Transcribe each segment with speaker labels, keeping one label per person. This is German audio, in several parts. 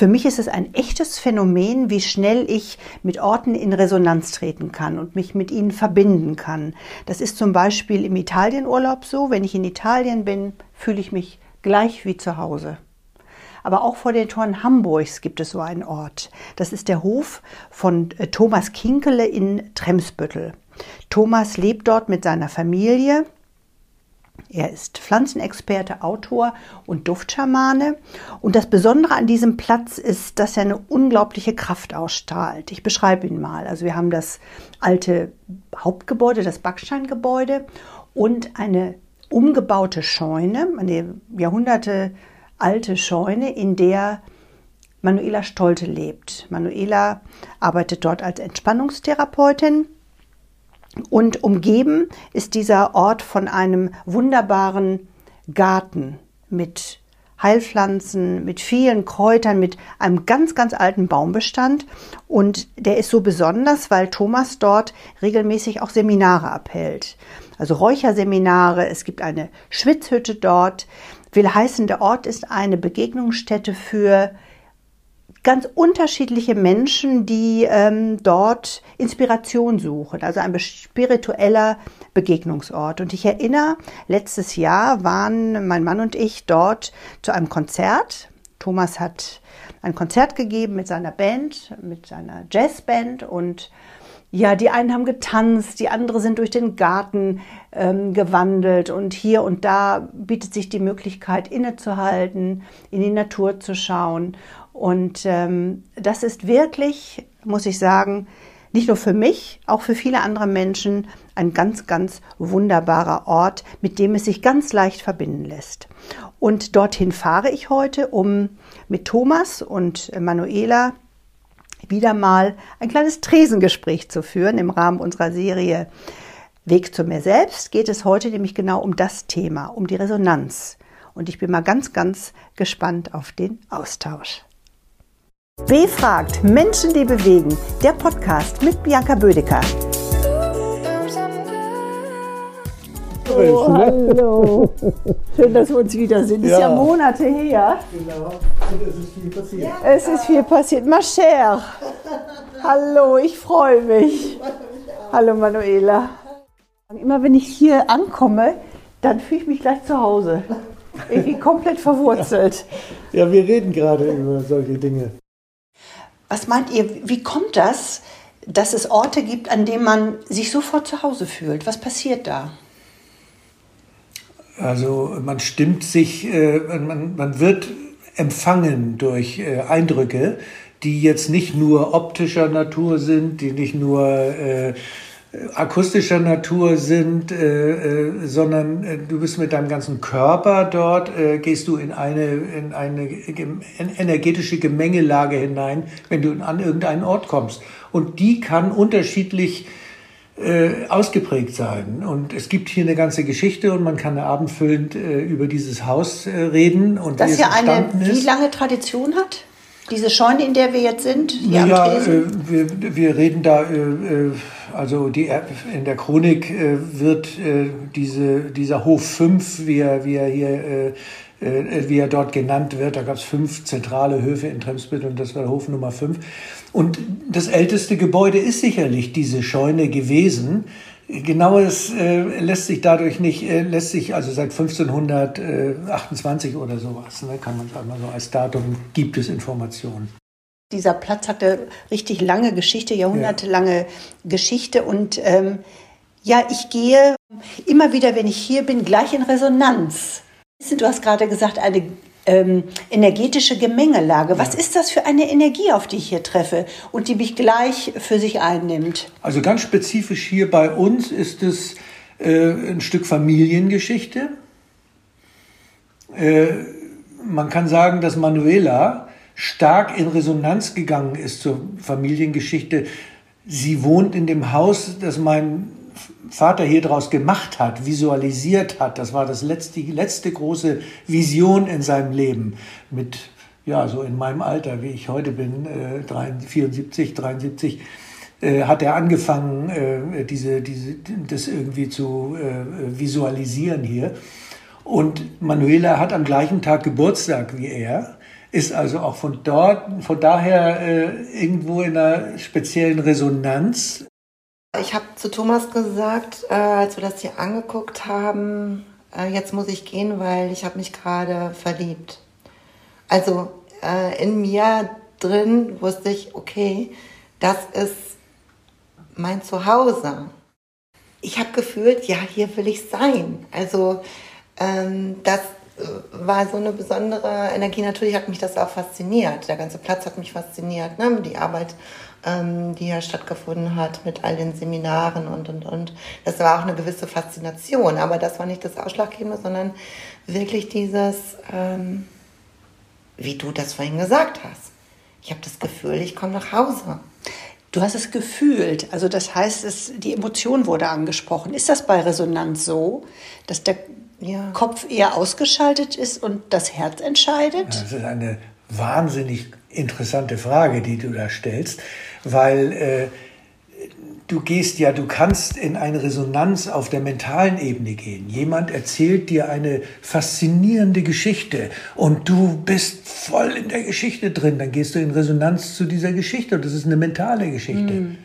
Speaker 1: Für mich ist es ein echtes Phänomen, wie schnell ich mit Orten in Resonanz treten kann und mich mit ihnen verbinden kann. Das ist zum Beispiel im Italienurlaub so. Wenn ich in Italien bin, fühle ich mich gleich wie zu Hause. Aber auch vor den Toren Hamburgs gibt es so einen Ort. Das ist der Hof von äh, Thomas Kinkele in Tremsbüttel. Thomas lebt dort mit seiner Familie. Er ist Pflanzenexperte, Autor und Duftschamane. Und das Besondere an diesem Platz ist, dass er eine unglaubliche Kraft ausstrahlt. Ich beschreibe ihn mal. Also wir haben das alte Hauptgebäude, das Backsteingebäude und eine umgebaute Scheune, eine Jahrhunderte alte Scheune, in der Manuela Stolte lebt. Manuela arbeitet dort als Entspannungstherapeutin und umgeben ist dieser Ort von einem wunderbaren Garten mit Heilpflanzen, mit vielen Kräutern, mit einem ganz, ganz alten Baumbestand. Und der ist so besonders, weil Thomas dort regelmäßig auch Seminare abhält. Also Räucherseminare, es gibt eine Schwitzhütte dort. Will heißen, der Ort ist eine Begegnungsstätte für ganz unterschiedliche Menschen, die ähm, dort Inspiration suchen, also ein spiritueller Begegnungsort. Und ich erinnere, letztes Jahr waren mein Mann und ich dort zu einem Konzert. Thomas hat ein Konzert gegeben mit seiner Band, mit seiner Jazzband und ja, die einen haben getanzt, die anderen sind durch den Garten ähm, gewandelt und hier und da bietet sich die Möglichkeit innezuhalten, in die Natur zu schauen. Und ähm, das ist wirklich, muss ich sagen, nicht nur für mich, auch für viele andere Menschen ein ganz, ganz wunderbarer Ort, mit dem es sich ganz leicht verbinden lässt. Und dorthin fahre ich heute, um mit Thomas und Manuela wieder mal ein kleines Tresengespräch zu führen im Rahmen unserer Serie Weg zu mir selbst geht es heute nämlich genau um das Thema, um die Resonanz. Und ich bin mal ganz, ganz gespannt auf den Austausch. W fragt Menschen, die bewegen. Der Podcast mit Bianca Bödecker. Oh, hallo. Schön, dass wir uns wiedersehen. Ja. ist ja Monate her. Genau. Und es ist viel passiert. Ja. Es ist viel passiert. Ma chère. Hallo, ich freue mich. Hallo Manuela. Immer wenn ich hier ankomme, dann fühle ich mich gleich zu Hause. Irgendwie komplett verwurzelt.
Speaker 2: Ja, wir reden gerade über solche Dinge.
Speaker 1: Was meint ihr, wie kommt das, dass es Orte gibt, an denen man sich sofort zu Hause fühlt? Was passiert da?
Speaker 2: Also man stimmt sich, äh, man, man wird empfangen durch äh, Eindrücke, die jetzt nicht nur optischer Natur sind, die nicht nur äh, akustischer Natur sind, äh, äh, sondern äh, du bist mit deinem ganzen Körper dort, äh, gehst du in eine, in eine energetische Gemengelage hinein, wenn du an irgendeinen Ort kommst. Und die kann unterschiedlich äh, ausgeprägt sein. Und es gibt hier eine ganze Geschichte und man kann abendfüllend äh, über dieses Haus äh, reden. Und
Speaker 1: das ja eine wie lange Tradition hat? Diese Scheune, in der wir jetzt sind?
Speaker 2: Ja, äh, wir, wir reden da, äh, äh, also die, in der Chronik äh, wird äh, diese, dieser Hof 5, wie er, wie er hier äh, wie er dort genannt wird. Da gab es fünf zentrale Höfe in Tremsbüttel und das war Hof Nummer 5. Und das älteste Gebäude ist sicherlich diese Scheune gewesen. Genaues äh, lässt sich dadurch nicht, äh, lässt sich also seit 1528 oder sowas, ne, kann man sagen, so als Datum gibt es Informationen.
Speaker 1: Dieser Platz hatte richtig lange Geschichte, jahrhundertelange ja. Geschichte und ähm, ja, ich gehe immer wieder, wenn ich hier bin, gleich in Resonanz. Du hast gerade gesagt, eine ähm, energetische Gemengelage. Was ja. ist das für eine Energie, auf die ich hier treffe und die mich gleich für sich einnimmt?
Speaker 2: Also ganz spezifisch hier bei uns ist es äh, ein Stück Familiengeschichte. Äh, man kann sagen, dass Manuela stark in Resonanz gegangen ist zur Familiengeschichte. Sie wohnt in dem Haus, das mein Vater hier draus gemacht hat, visualisiert hat. Das war das letzte, die letzte große Vision in seinem Leben. Mit, ja, so in meinem Alter, wie ich heute bin, äh, 74, 73, äh, hat er angefangen, äh, diese, diese, das irgendwie zu äh, visualisieren hier. Und Manuela hat am gleichen Tag Geburtstag wie er. ist also auch von dort, von daher äh, irgendwo in einer speziellen Resonanz.
Speaker 3: Ich habe zu Thomas gesagt, äh, als wir das hier angeguckt haben, äh, jetzt muss ich gehen, weil ich habe mich gerade verliebt. Also äh, in mir drin wusste ich, okay, das ist mein Zuhause. Ich habe gefühlt, ja, hier will ich sein. Also ähm, das war so eine besondere Energie. Natürlich hat mich das auch fasziniert. Der ganze Platz hat mich fasziniert. Ne? Die Arbeit, ähm, die ja stattgefunden hat mit all den Seminaren und, und, und. Das war auch eine gewisse Faszination. Aber das war nicht das Ausschlaggebende, sondern wirklich dieses, ähm, wie du das vorhin gesagt hast. Ich habe das Gefühl, ich komme nach Hause.
Speaker 1: Du hast es gefühlt, also das heißt, es, die Emotion wurde angesprochen. Ist das bei Resonanz so, dass der ja. Kopf eher ausgeschaltet ist und das Herz entscheidet?
Speaker 2: Das ist eine wahnsinnig interessante Frage, die du da stellst, weil äh, du gehst ja, du kannst in eine Resonanz auf der mentalen Ebene gehen. Jemand erzählt dir eine faszinierende Geschichte und du bist voll in der Geschichte drin. Dann gehst du in Resonanz zu dieser Geschichte und das ist eine mentale Geschichte. Mm.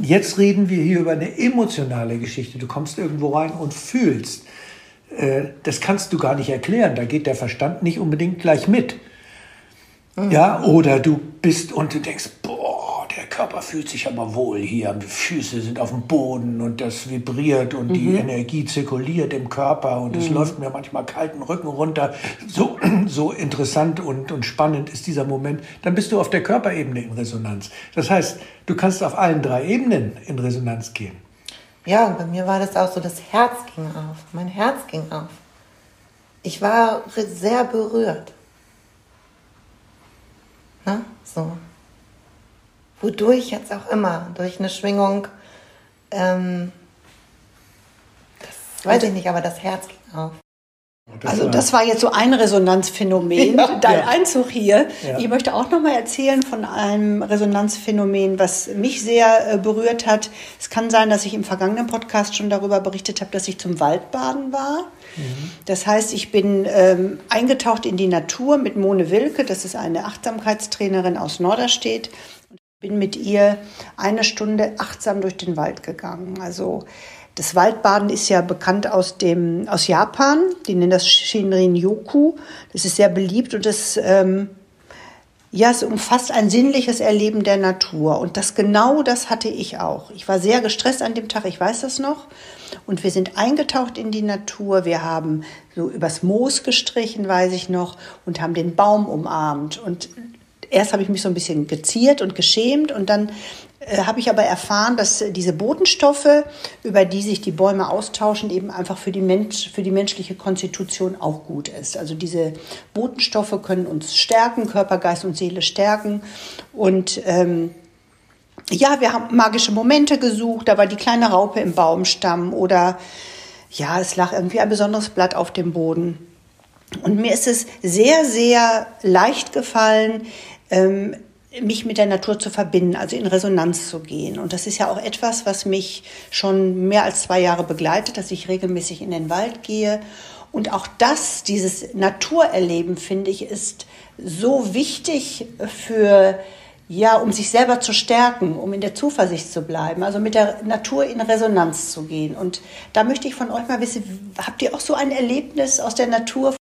Speaker 2: Jetzt reden wir hier über eine emotionale Geschichte. Du kommst irgendwo rein und fühlst. Äh, das kannst du gar nicht erklären. Da geht der Verstand nicht unbedingt gleich mit. Mhm. Ja, oder du bist und du denkst, boah, der Körper fühlt sich aber wohl hier, die Füße sind auf dem Boden und das vibriert und mhm. die Energie zirkuliert im Körper und es mhm. läuft mir manchmal kalten Rücken runter. So, so interessant und, und spannend ist dieser Moment. Dann bist du auf der Körperebene in Resonanz. Das heißt, du kannst auf allen drei Ebenen in Resonanz gehen.
Speaker 3: Ja, und bei mir war das auch so, das Herz ging auf. Mein Herz ging auf. Ich war sehr berührt. Na, so. Wodurch jetzt auch immer, durch eine Schwingung, ähm, das weiß ich nicht, aber das Herz ging auf.
Speaker 1: Das also das war jetzt so ein Resonanzphänomen, ja, dein ja. Einzug hier. Ja. Ich möchte auch noch mal erzählen von einem Resonanzphänomen, was mich sehr äh, berührt hat. Es kann sein, dass ich im vergangenen Podcast schon darüber berichtet habe, dass ich zum Waldbaden war. Mhm. Das heißt, ich bin ähm, eingetaucht in die Natur mit Mone Wilke, das ist eine Achtsamkeitstrainerin aus Norderstedt. Bin mit ihr eine Stunde achtsam durch den Wald gegangen. Also das Waldbaden ist ja bekannt aus, dem, aus Japan. Die nennen das Shinrin-yoku. Das ist sehr beliebt und das, ähm, ja, es umfasst ein sinnliches Erleben der Natur. Und das genau das hatte ich auch. Ich war sehr gestresst an dem Tag, ich weiß das noch. Und wir sind eingetaucht in die Natur. Wir haben so übers Moos gestrichen, weiß ich noch, und haben den Baum umarmt. Und erst habe ich mich so ein bisschen geziert und geschämt und dann habe ich aber erfahren, dass diese Botenstoffe, über die sich die Bäume austauschen, eben einfach für die, Mensch, für die menschliche Konstitution auch gut ist. Also diese Botenstoffe können uns stärken, Körper, Geist und Seele stärken. Und ähm, ja, wir haben magische Momente gesucht. Da war die kleine Raupe im Baumstamm oder ja, es lag irgendwie ein besonderes Blatt auf dem Boden. Und mir ist es sehr, sehr leicht gefallen, ähm, mich mit der Natur zu verbinden, also in Resonanz zu gehen. Und das ist ja auch etwas, was mich schon mehr als zwei Jahre begleitet, dass ich regelmäßig in den Wald gehe. Und auch das, dieses Naturerleben, finde ich, ist so wichtig für, ja, um sich selber zu stärken, um in der Zuversicht zu bleiben, also mit der Natur in Resonanz zu gehen. Und da möchte ich von euch mal wissen, habt ihr auch so ein Erlebnis aus der Natur?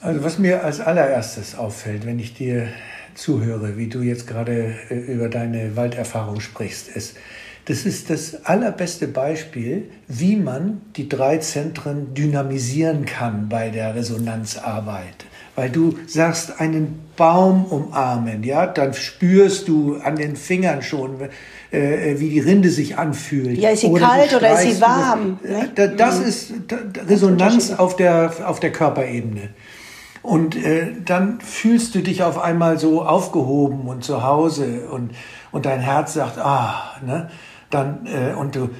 Speaker 2: Also was mir als allererstes auffällt, wenn ich dir zuhöre, wie du jetzt gerade äh, über deine Walderfahrung sprichst, ist, das ist das allerbeste Beispiel, wie man die drei Zentren dynamisieren kann bei der Resonanzarbeit. Weil du sagst, einen Baum umarmen, ja, dann spürst du an den Fingern schon, äh, wie die Rinde sich anfühlt.
Speaker 1: Ja, ist sie oder kalt oder ist sie warm?
Speaker 2: Ne? Das, mhm. ist Resonanz auf der, auf der Körperebene. Und äh, dann fühlst du dich auf einmal so aufgehoben und zu Hause und, und dein Herz sagt, ah, ne? Dann, äh, und du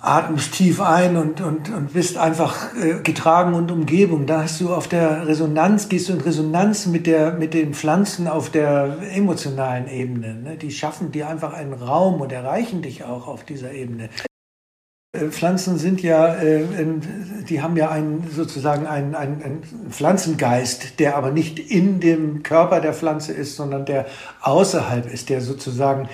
Speaker 2: atmest tief ein und, und, und bist einfach äh, getragen und Umgebung. Da hast du auf der Resonanz, gehst du in Resonanz mit, der, mit den Pflanzen auf der emotionalen Ebene. Ne? Die schaffen dir einfach einen Raum und erreichen dich auch auf dieser Ebene. Äh, Pflanzen sind ja, äh, die haben ja einen sozusagen einen, einen, einen, Pflanzengeist, der aber nicht in dem Körper der Pflanze ist, sondern der außerhalb ist, der sozusagen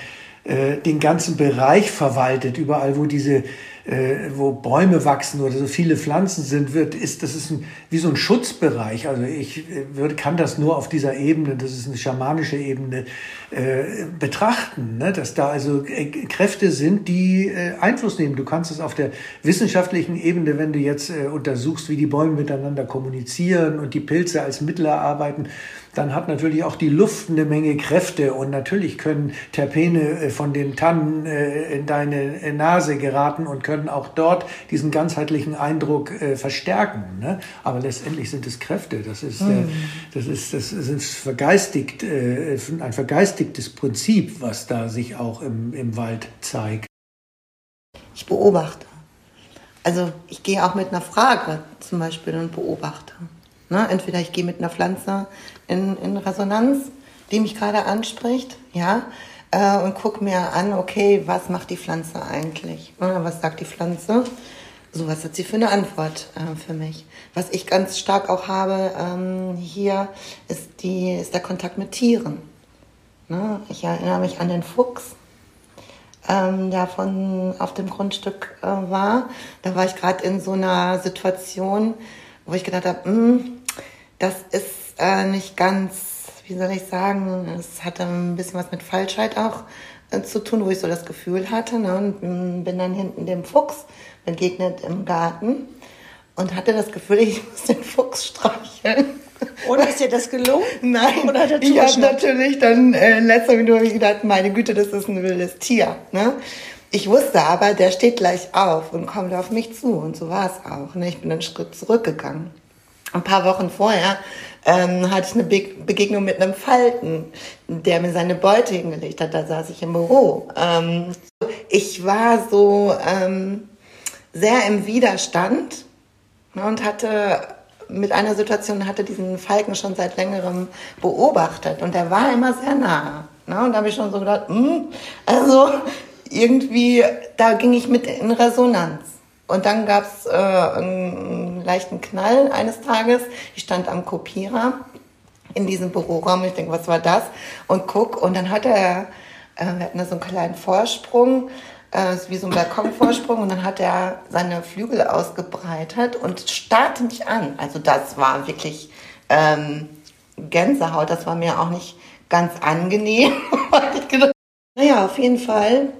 Speaker 2: äh, den ganzen Bereich verwaltet, überall wo diese äh, wo Bäume wachsen oder so viele Pflanzen sind, wird, ist, das ist ein, wie so ein Schutzbereich. Also ich äh, würde, kann das nur auf dieser Ebene, das ist eine schamanische Ebene, äh, betrachten, ne? dass da also äh, Kräfte sind, die äh, Einfluss nehmen. Du kannst es auf der wissenschaftlichen Ebene, wenn du jetzt äh, untersuchst, wie die Bäume miteinander kommunizieren und die Pilze als Mittel erarbeiten, dann hat natürlich auch die Luft eine Menge Kräfte und natürlich können Terpene von den Tannen in deine Nase geraten und können auch dort diesen ganzheitlichen Eindruck verstärken. Ne? Aber letztendlich sind es Kräfte. Das ist, mhm. das ist, das ist vergeistigt, ein vergeistigtes Prinzip, was da sich auch im, im Wald zeigt.
Speaker 3: Ich beobachte. Also ich gehe auch mit einer Frage zum Beispiel und beobachte. Ne? Entweder ich gehe mit einer Pflanze in, in Resonanz, die mich gerade anspricht, ja, äh, und gucke mir an, okay, was macht die Pflanze eigentlich? Ne? Was sagt die Pflanze? So, was hat sie für eine Antwort äh, für mich? Was ich ganz stark auch habe ähm, hier, ist, die, ist der Kontakt mit Tieren. Ne? Ich erinnere mich an den Fuchs, ähm, der von auf dem Grundstück äh, war. Da war ich gerade in so einer Situation, wo ich gedacht habe, hm, das ist äh, nicht ganz, wie soll ich sagen, es hatte ein bisschen was mit Falschheit auch äh, zu tun, wo ich so das Gefühl hatte. Ne? Und mm, bin dann hinten dem Fuchs begegnet im Garten und hatte das Gefühl, ich muss den Fuchs streicheln.
Speaker 1: Oder ist dir das gelungen?
Speaker 3: Nein, Oder ich habe natürlich dann äh, in letzter Minute gedacht, meine Güte, das ist ein wildes Tier. Ne? Ich wusste aber, der steht gleich auf und kommt auf mich zu. Und so war es auch. Ne? Ich bin einen Schritt zurückgegangen. Ein paar Wochen vorher ähm, hatte ich eine Be Begegnung mit einem Falken, der mir seine Beute hingelegt hat. Da saß ich im Büro. Ähm, ich war so ähm, sehr im Widerstand ne, und hatte mit einer Situation hatte diesen Falken schon seit längerem beobachtet und er war immer sehr nah. Ne? Und da habe ich schon so gedacht, mh, hm, also irgendwie, da ging ich mit in Resonanz. Und dann gab es äh, einen leichten Knall eines Tages. Ich stand am Kopierer in diesem Büroraum. Ich denke, was war das? Und guck, und dann hat er, äh, wir hatten da so einen kleinen Vorsprung, äh, wie so ein Balkonvorsprung, und dann hat er seine Flügel ausgebreitet und starrte mich an. Also das war wirklich ähm, Gänsehaut. Das war mir auch nicht ganz angenehm. naja, auf jeden Fall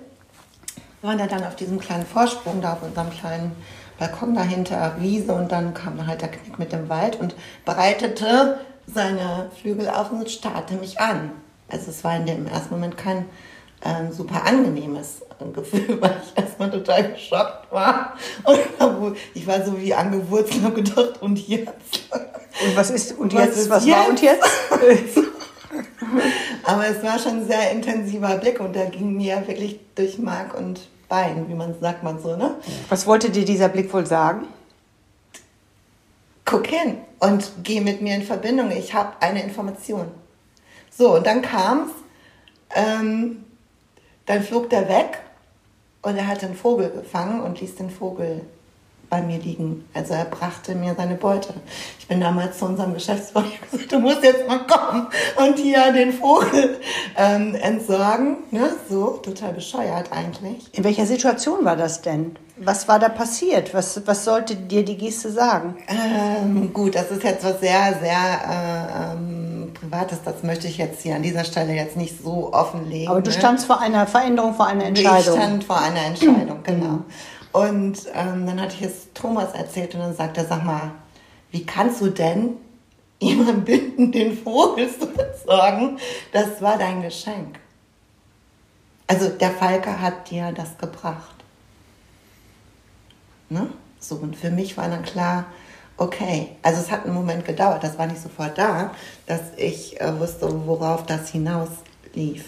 Speaker 3: waren wir dann auf diesem kleinen Vorsprung da auf unserem kleinen Balkon dahinter, Wiese und dann kam halt der Knick mit dem Wald und breitete seine Flügel auf und starrte mich an. Also es war in dem ersten Moment kein ähm, super angenehmes Gefühl, weil ich erstmal total geschockt war. Und ich war so wie angewurzelt und gedacht, und jetzt?
Speaker 1: Und was ist, und was jetzt, ist was jetzt? war und jetzt?
Speaker 3: Aber es war schon ein sehr intensiver Blick und der ging mir wirklich durch Mark und Bein, wie man sagt man so, ne?
Speaker 1: Was wollte dir dieser Blick wohl sagen?
Speaker 3: Guck hin und geh mit mir in Verbindung. Ich habe eine Information. So, und dann kam's. Ähm, dann flog der weg und er hatte einen Vogel gefangen und ließ den Vogel bei mir liegen. Also er brachte mir seine Beute. Ich bin damals zu unserem Geschäftsführer gesagt, du musst jetzt mal kommen und hier den Vogel ähm, entsorgen. Ne? So, total bescheuert eigentlich.
Speaker 1: In welcher Situation war das denn? Was war da passiert? Was, was sollte dir die Geste sagen?
Speaker 3: Ähm, gut, das ist jetzt was sehr, sehr äh, ähm, Privates. Das möchte ich jetzt hier an dieser Stelle jetzt nicht so offenlegen.
Speaker 1: Aber du ne? standst vor einer Veränderung, vor einer Entscheidung.
Speaker 3: Ich stand vor einer Entscheidung, genau. Und ähm, dann hatte ich es Thomas erzählt und dann sagte er, sag mal, wie kannst du denn jemanden bitten, den Vogel zu besorgen? Das war dein Geschenk. Also der Falke hat dir das gebracht. Ne? So, und für mich war dann klar, okay, also es hat einen Moment gedauert, das war nicht sofort da, dass ich äh, wusste, worauf das hinaus lief.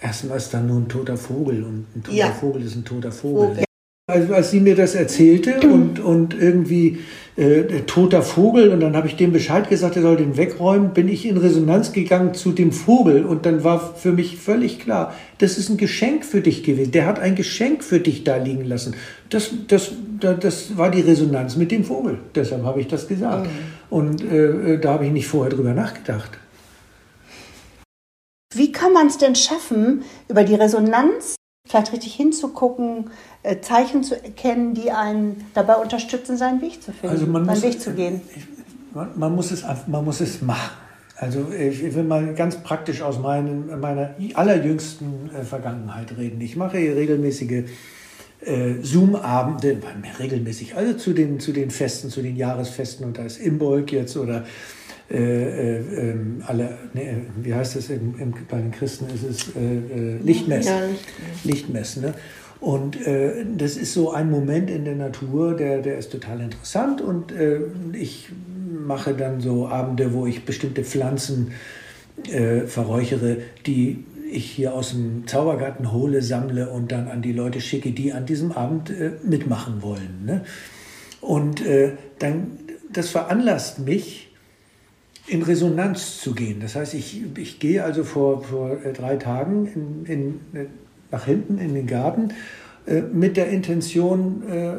Speaker 2: Erstmal ist dann nur ein toter Vogel und ein toter ja. Vogel ist ein toter Vogel. Vogel. Also als sie mir das erzählte und, und irgendwie äh, toter Vogel und dann habe ich dem Bescheid gesagt, er soll den wegräumen, bin ich in Resonanz gegangen zu dem Vogel und dann war für mich völlig klar, das ist ein Geschenk für dich gewesen. Der hat ein Geschenk für dich da liegen lassen. Das, das, das war die Resonanz mit dem Vogel. Deshalb habe ich das gesagt. Mhm. Und äh, da habe ich nicht vorher drüber nachgedacht.
Speaker 1: Wie kann man es denn schaffen, über die Resonanz vielleicht richtig hinzugucken, äh, Zeichen zu erkennen, die einen dabei unterstützen, seinen Weg zu finden,
Speaker 2: also man
Speaker 1: seinen
Speaker 2: muss,
Speaker 1: Weg zu gehen.
Speaker 2: Man, man, muss es, man muss es machen. Also ich will mal ganz praktisch aus meinen, meiner allerjüngsten äh, Vergangenheit reden. Ich mache hier regelmäßige äh, Zoom-Abende, regelmäßig, also zu den, zu den Festen, zu den Jahresfesten und da ist Imbolg jetzt oder äh, äh, ähm, alle, nee, wie heißt es im, im, bei den Christen ist es äh, äh Lichtmessen. Ja, Lichtmessen. Ne? Und äh, das ist so ein Moment in der Natur, der, der ist total interessant. Und ich mache dann so Abende, wo ich bestimmte Pflanzen verräuchere, die ich hier aus dem Zaubergarten hole, sammle und dann an die Leute schicke, die an diesem Abend mitmachen wollen. Ne? Und dann, das veranlasst mich, in Resonanz zu gehen. Das heißt, ich, ich gehe also vor, vor äh, drei Tagen in, in nach hinten in den Garten äh, mit der Intention, äh,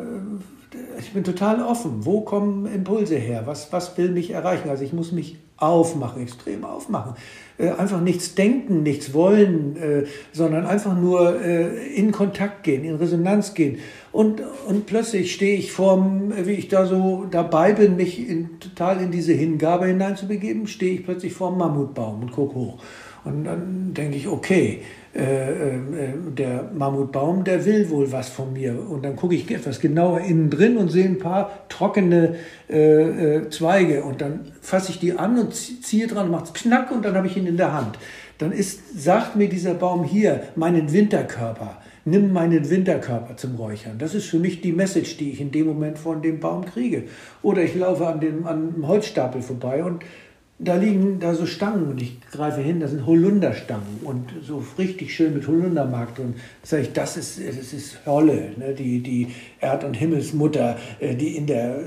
Speaker 2: ich bin total offen. Wo kommen Impulse her? Was, was will mich erreichen? Also ich muss mich aufmachen, extrem aufmachen. Äh, einfach nichts denken, nichts wollen, äh, sondern einfach nur äh, in Kontakt gehen, in Resonanz gehen. Und, und plötzlich stehe ich vorm, wie ich da so dabei bin, mich in, total in diese Hingabe hineinzubegeben, stehe ich plötzlich vorm Mammutbaum und gucke hoch. Und dann denke ich, okay, der Mammutbaum, der will wohl was von mir. Und dann gucke ich etwas genauer innen drin und sehe ein paar trockene äh, äh Zweige. Und dann fasse ich die an und ziehe dran, macht knack und dann habe ich ihn in der Hand. Dann ist, sagt mir dieser Baum hier, meinen Winterkörper, nimm meinen Winterkörper zum Räuchern. Das ist für mich die Message, die ich in dem Moment von dem Baum kriege. Oder ich laufe an dem, an dem Holzstapel vorbei und da liegen da so Stangen und ich greife hin, das sind Holunderstangen und so richtig schön mit Holundermark drin. Da sage ich, das ist, das ist Holle, ne? die, die Erd- und Himmelsmutter, äh, die, in der,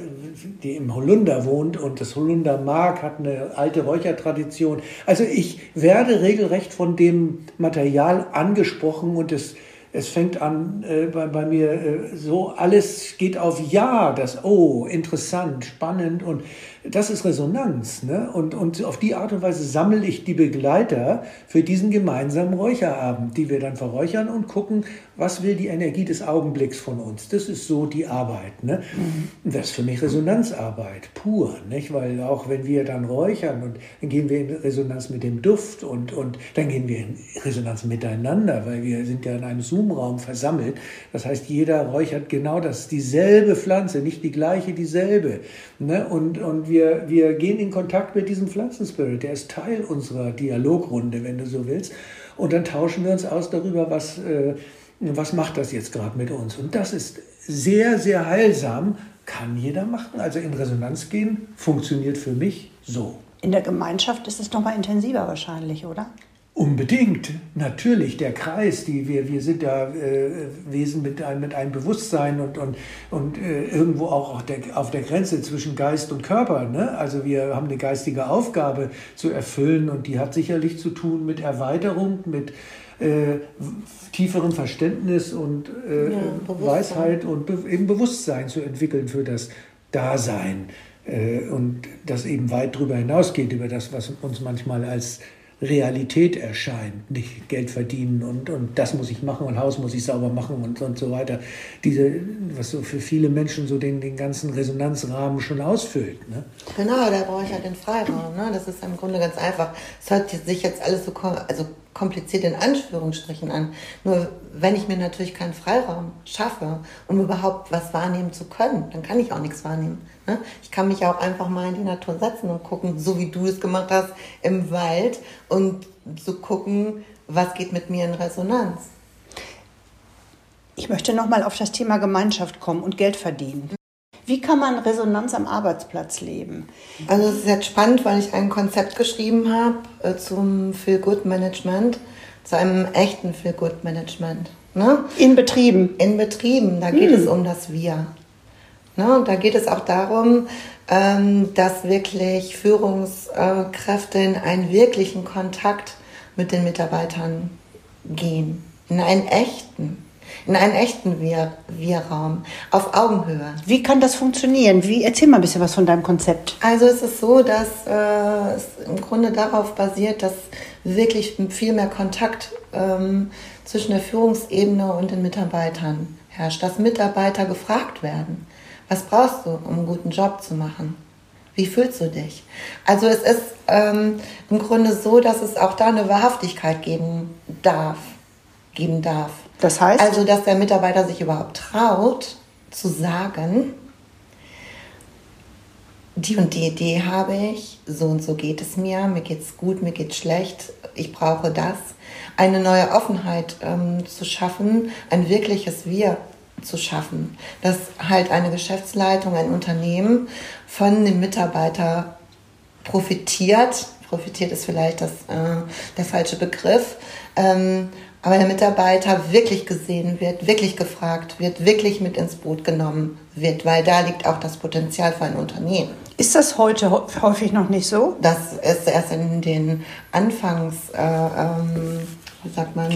Speaker 2: die im Holunder wohnt und das Holundermark hat eine alte Räuchertradition. Also ich werde regelrecht von dem Material angesprochen und es es fängt an äh, bei, bei, mir äh, so, alles geht auf Ja, das Oh, interessant, spannend und das ist Resonanz. Ne? Und, und auf die Art und Weise sammle ich die Begleiter für diesen gemeinsamen Räucherabend, die wir dann verräuchern und gucken, was will die Energie des Augenblicks von uns. Das ist so die Arbeit. Ne? Mhm. Das ist für mich Resonanzarbeit, pur. Nicht? Weil auch wenn wir dann räuchern und dann gehen wir in Resonanz mit dem Duft und, und dann gehen wir in Resonanz miteinander, weil wir sind ja in einem Zoom-Raum versammelt. Das heißt, jeder räuchert genau das, dieselbe Pflanze, nicht die gleiche, dieselbe. Ne? Und, und wir, wir gehen in Kontakt mit diesem Pflanzenspirit. Der ist Teil unserer Dialogrunde, wenn du so willst. Und dann tauschen wir uns aus darüber, was, äh, was macht das jetzt gerade mit uns. Und das ist sehr, sehr heilsam, kann jeder machen. Also in Resonanz gehen funktioniert für mich so.
Speaker 1: In der Gemeinschaft ist es noch mal intensiver wahrscheinlich, oder?
Speaker 2: Unbedingt, natürlich, der Kreis, die wir, wir sind ja äh, Wesen mit, ein, mit einem Bewusstsein und, und, und äh, irgendwo auch auf der, auf der Grenze zwischen Geist und Körper. Ne? Also wir haben eine geistige Aufgabe zu erfüllen und die hat sicherlich zu tun mit Erweiterung, mit äh, tieferem Verständnis und äh, ja, Weisheit und Be eben Bewusstsein zu entwickeln für das Dasein. Äh, und das eben weit darüber hinausgeht, über das, was uns manchmal als Realität erscheint. Nicht Geld verdienen und, und das muss ich machen und Haus muss ich sauber machen und, und so weiter. Diese, was so für viele Menschen so den, den ganzen Resonanzrahmen schon ausfüllt. Ne?
Speaker 3: Genau, da brauche ich halt den Freiraum. Ne? Das ist im Grunde ganz einfach. Es hört sich jetzt alles so also kompliziert in Anführungsstrichen an. Nur wenn ich mir natürlich keinen Freiraum schaffe, um überhaupt was wahrnehmen zu können, dann kann ich auch nichts wahrnehmen. Ne? Ich kann mich auch einfach mal in die Natur setzen und gucken, so wie du es gemacht hast, im Wald und zu so gucken, was geht mit mir in Resonanz.
Speaker 1: Ich möchte nochmal auf das Thema Gemeinschaft kommen und Geld verdienen. Wie kann man Resonanz am Arbeitsplatz leben?
Speaker 3: Also es ist jetzt spannend, weil ich ein Konzept geschrieben habe äh, zum Feel Good Management, zu einem echten Feel Good Management.
Speaker 1: Ne? In Betrieben.
Speaker 3: In Betrieben, da geht hm. es um das Wir. Ne? Und da geht es auch darum, ähm, dass wirklich Führungskräfte in einen wirklichen Kontakt mit den Mitarbeitern gehen. In einen echten in einen echten Wir Wir-Raum auf Augenhöhe.
Speaker 1: Wie kann das funktionieren? Wie, erzähl mal ein bisschen was von deinem Konzept.
Speaker 3: Also es ist so, dass äh, es im Grunde darauf basiert, dass wirklich viel mehr Kontakt ähm, zwischen der Führungsebene und den Mitarbeitern herrscht, dass Mitarbeiter gefragt werden, was brauchst du, um einen guten Job zu machen? Wie fühlst du dich? Also es ist ähm, im Grunde so, dass es auch da eine Wahrhaftigkeit geben darf, geben darf.
Speaker 1: Das heißt?
Speaker 3: Also, dass der Mitarbeiter sich überhaupt traut, zu sagen, die und die Idee habe ich, so und so geht es mir, mir geht es gut, mir geht es schlecht, ich brauche das. Eine neue Offenheit ähm, zu schaffen, ein wirkliches Wir zu schaffen. Dass halt eine Geschäftsleitung, ein Unternehmen von dem Mitarbeiter profitiert. Profitiert ist vielleicht das, äh, der falsche Begriff. Ähm, aber der Mitarbeiter wirklich gesehen wird, wirklich gefragt wird, wirklich mit ins Boot genommen wird, weil da liegt auch das Potenzial für ein Unternehmen.
Speaker 1: Ist das heute häufig noch nicht so?
Speaker 3: Das ist erst in den Anfangs, äh, ähm, wie sagt man,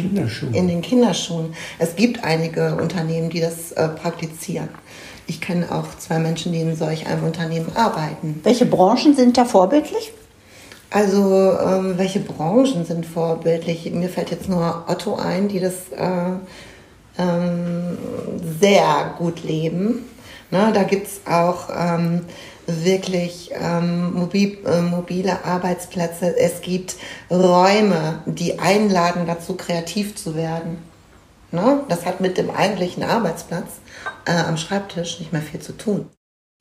Speaker 3: in den Kinderschuhen. Es gibt einige Unternehmen, die das äh, praktizieren. Ich kenne auch zwei Menschen, die in solch einem Unternehmen arbeiten.
Speaker 1: Welche Branchen sind da vorbildlich?
Speaker 3: Also ähm, welche Branchen sind vorbildlich? Mir fällt jetzt nur Otto ein, die das äh, ähm, sehr gut leben. Ne, da gibt es auch ähm, wirklich ähm, mobil, äh, mobile Arbeitsplätze. Es gibt Räume, die einladen dazu, kreativ zu werden. Ne? Das hat mit dem eigentlichen Arbeitsplatz äh, am Schreibtisch nicht mehr viel zu tun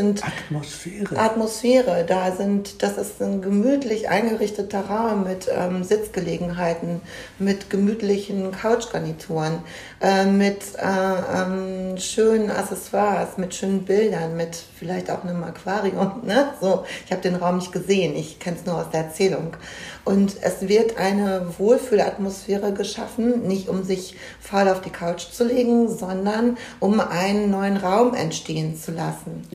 Speaker 2: sind Atmosphäre.
Speaker 3: Atmosphäre. Da sind, das ist ein gemütlich eingerichteter Raum mit ähm, Sitzgelegenheiten, mit gemütlichen Couchgarnituren, äh, mit äh, ähm, schönen Accessoires, mit schönen Bildern, mit vielleicht auch einem Aquarium. Ne? So, ich habe den Raum nicht gesehen, ich kenne es nur aus der Erzählung. Und es wird eine Wohlfühlatmosphäre geschaffen, nicht um sich faul auf die Couch zu legen, sondern um einen neuen Raum entstehen zu lassen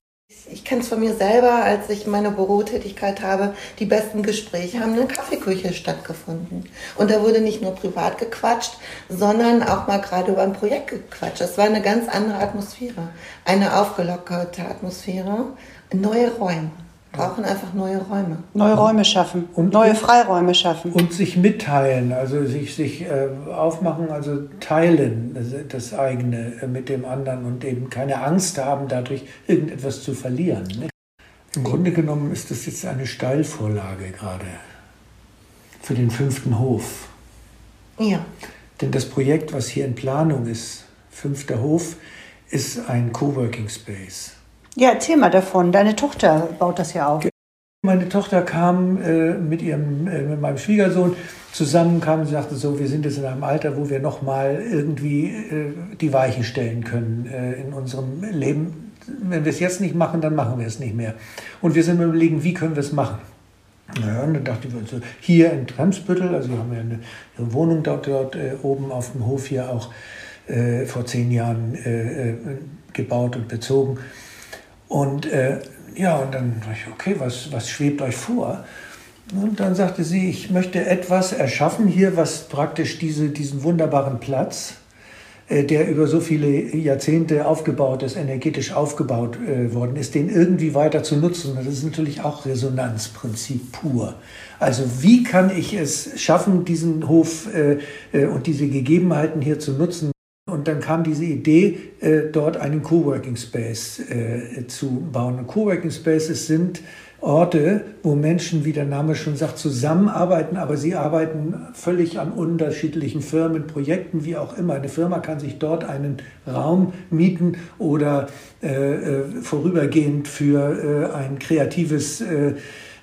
Speaker 3: ich kenne es von mir selber, als ich meine Bürotätigkeit habe, die besten Gespräche haben in der Kaffeeküche stattgefunden. Und da wurde nicht nur privat gequatscht, sondern auch mal gerade über ein Projekt gequatscht. Es war eine ganz andere Atmosphäre, eine aufgelockerte Atmosphäre, neue Räume brauchen einfach neue Räume.
Speaker 1: Neue Räume schaffen und neue Freiräume schaffen.
Speaker 2: Und sich mitteilen, also sich, sich äh, aufmachen, also teilen das, eigene äh, mit dem anderen und eben keine Angst haben, dadurch irgendetwas zu verlieren. Ne? Im Grunde genommen ist das jetzt eine Steilvorlage gerade für den fünften Hof.
Speaker 3: Ja.
Speaker 2: Denn das Projekt, was hier in Planung ist, fünfter Hof, ist ein Coworking Space.
Speaker 1: Ja, erzähl mal davon. Deine Tochter baut das ja auf.
Speaker 2: Meine Tochter kam äh, mit, ihrem, äh, mit meinem Schwiegersohn zusammen, kam und sagte so, wir sind jetzt in einem Alter, wo wir nochmal irgendwie äh, die Weichen stellen können äh, in unserem Leben. Wenn wir es jetzt nicht machen, dann machen wir es nicht mehr. Und wir sind überlegen, wie können wir es machen. Naja, und dann dachte ich, also hier in Tremsbüttel, also wir haben ja eine, eine Wohnung dort, dort äh, oben auf dem Hof hier auch äh, vor zehn Jahren gebaut und bezogen. Und äh, ja, und dann dachte ich, okay, was, was schwebt euch vor? Und dann sagte sie, ich möchte etwas erschaffen hier, was praktisch diese, diesen wunderbaren Platz, äh, der über so viele Jahrzehnte aufgebaut ist, energetisch aufgebaut äh, worden ist, den irgendwie weiter zu nutzen. Das ist natürlich auch Resonanzprinzip pur. Also wie kann ich es schaffen, diesen Hof äh, äh und diese Gegebenheiten hier zu nutzen? Und dann kam diese Idee, äh, dort einen Coworking Space äh, zu bauen. Und Coworking Spaces sind Orte, wo Menschen, wie der Name schon sagt, zusammenarbeiten, aber sie arbeiten völlig an unterschiedlichen Firmen, Projekten, wie auch immer. Eine Firma kann sich dort einen Raum mieten oder äh, äh vorübergehend für äh, ein kreatives äh,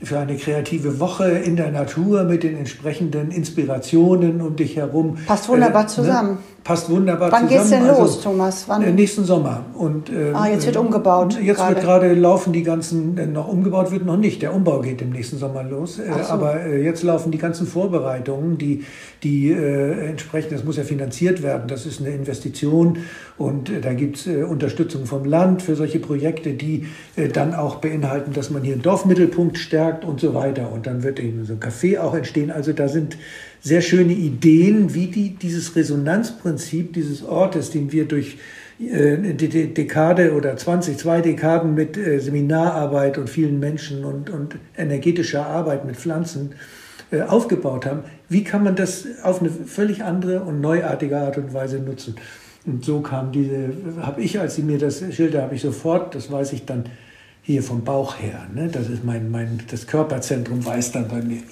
Speaker 2: für eine kreative Woche in der Natur mit den entsprechenden Inspirationen um dich herum.
Speaker 1: Passt wunderbar ne? zusammen. Ne?
Speaker 2: Passt wunderbar
Speaker 1: Wann
Speaker 2: zusammen.
Speaker 1: Wann geht's denn also, los, Thomas? Wann?
Speaker 2: Äh, nächsten Sommer. Und,
Speaker 1: äh, ah, jetzt wird umgebaut.
Speaker 2: Jetzt grade. wird gerade laufen die ganzen, äh, noch umgebaut wird noch nicht. Der Umbau geht im nächsten Sommer los. Äh, so. Aber äh, jetzt laufen die ganzen Vorbereitungen, die, die äh, entsprechend, das muss ja finanziert werden. Das ist eine Investition und da gibt's äh, Unterstützung vom Land für solche Projekte, die äh, dann auch beinhalten, dass man hier einen Dorfmittelpunkt stärkt und so weiter. Und dann wird eben so ein Café auch entstehen. Also da sind sehr schöne Ideen, wie die, dieses Resonanzprinzip dieses Ortes, den wir durch äh, die Dekade oder 20, zwei Dekaden mit äh, Seminararbeit und vielen Menschen und, und energetischer Arbeit mit Pflanzen äh, aufgebaut haben, wie kann man das auf eine völlig andere und neuartige Art und Weise nutzen? Und so kam diese, habe ich, als sie mir das schilderte, habe ich sofort, das weiß ich dann hier vom Bauch her, ne? das ist mein, mein, das Körperzentrum weiß dann bei mir,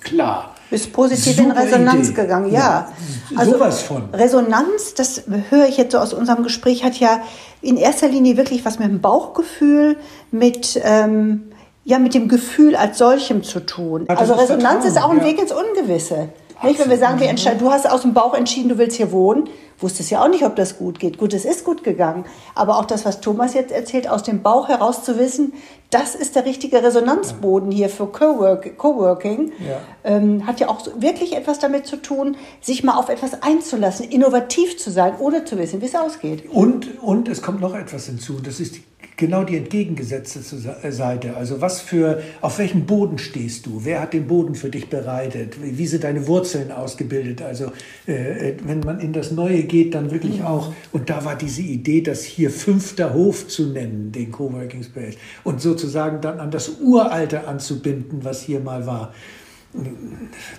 Speaker 2: klar.
Speaker 1: Bist positiv Super in Resonanz Idee. gegangen, ja.
Speaker 2: ja. Also Sowas von.
Speaker 1: Resonanz, das höre ich jetzt so aus unserem Gespräch, hat ja in erster Linie wirklich was mit dem Bauchgefühl, mit ähm, ja mit dem Gefühl als solchem zu tun. Ja, also Resonanz Vertrauen, ist auch ein ja. Weg ins Ungewisse. Nicht, wenn wir sagen, wir entscheiden, du hast aus dem Bauch entschieden, du willst hier wohnen, wusstest ja auch nicht, ob das gut geht. Gut, es ist gut gegangen. Aber auch das, was Thomas jetzt erzählt, aus dem Bauch heraus zu wissen, das ist der richtige Resonanzboden hier für Cowork, Coworking, ja. Ähm, hat ja auch wirklich etwas damit zu tun, sich mal auf etwas einzulassen, innovativ zu sein, ohne zu wissen, wie es ausgeht.
Speaker 2: Und, und es kommt noch etwas hinzu, das ist die genau die entgegengesetzte äh, Seite. Also was für, auf welchem Boden stehst du? Wer hat den Boden für dich bereitet? Wie sind deine Wurzeln ausgebildet? Also äh, äh, wenn man in das Neue geht, dann wirklich auch, und da war diese Idee, das hier fünfter Hof zu nennen, den Coworking Space, und sozusagen dann an das Uralte anzubinden, was hier mal war.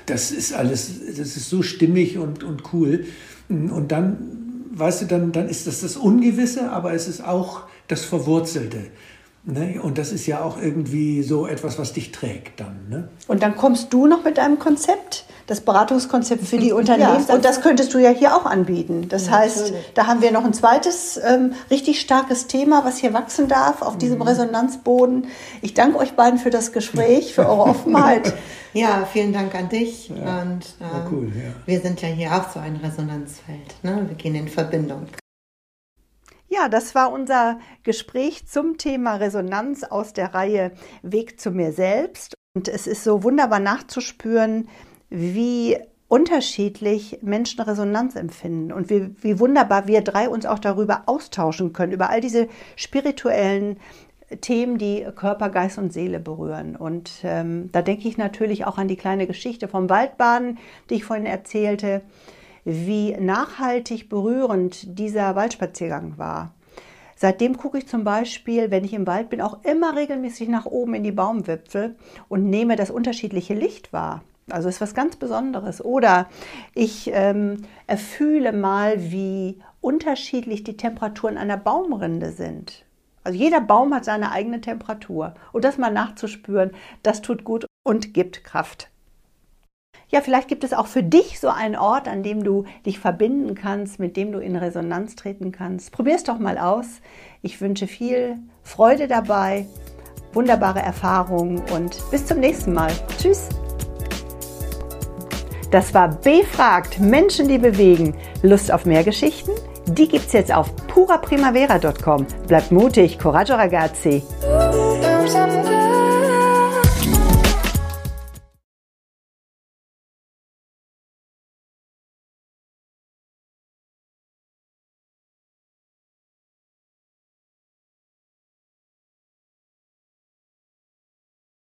Speaker 2: Das ist alles, das ist so stimmig und, und cool. Und dann, weißt du, dann, dann ist das das Ungewisse, aber es ist auch das Verwurzelte. Ne? Und das ist ja auch irgendwie so etwas, was dich trägt dann. Ne?
Speaker 1: Und dann kommst du noch mit deinem Konzept, das Beratungskonzept für die Unternehmen. Ja, und das könntest du ja hier auch anbieten. Das ja, heißt, natürlich. da haben wir noch ein zweites ähm, richtig starkes Thema, was hier wachsen darf auf diesem mhm. Resonanzboden. Ich danke euch beiden für das Gespräch, für eure Offenheit.
Speaker 3: Ja, vielen Dank an dich. Ja, und ähm, cool, wir sind ja hier auch so ein Resonanzfeld. Ne? Wir gehen in Verbindung.
Speaker 1: Ja, das war unser Gespräch zum Thema Resonanz aus der Reihe Weg zu mir selbst. Und es ist so wunderbar nachzuspüren, wie unterschiedlich Menschen Resonanz empfinden und wie, wie wunderbar wir drei uns auch darüber austauschen können, über all diese spirituellen Themen, die Körper, Geist und Seele berühren. Und ähm, da denke ich natürlich auch an die kleine Geschichte vom Waldbaden, die ich vorhin erzählte wie nachhaltig berührend dieser Waldspaziergang war. Seitdem gucke ich zum Beispiel, wenn ich im Wald bin, auch immer regelmäßig nach oben in die Baumwipfel und nehme das unterschiedliche Licht wahr. Also ist was ganz Besonderes. Oder ich ähm, erfühle mal, wie unterschiedlich die Temperaturen einer Baumrinde sind. Also jeder Baum hat seine eigene Temperatur. Und das mal nachzuspüren, das tut gut und gibt Kraft. Ja, vielleicht gibt es auch für dich so einen Ort, an dem du dich verbinden kannst, mit dem du in Resonanz treten kannst. Probier es doch mal aus. Ich wünsche viel Freude dabei, wunderbare Erfahrungen und bis zum nächsten Mal. Tschüss. Das war Befragt Menschen, die bewegen. Lust auf mehr Geschichten? Die gibt's jetzt auf puraprimavera.com. Bleibt mutig, coraggio ragazzi.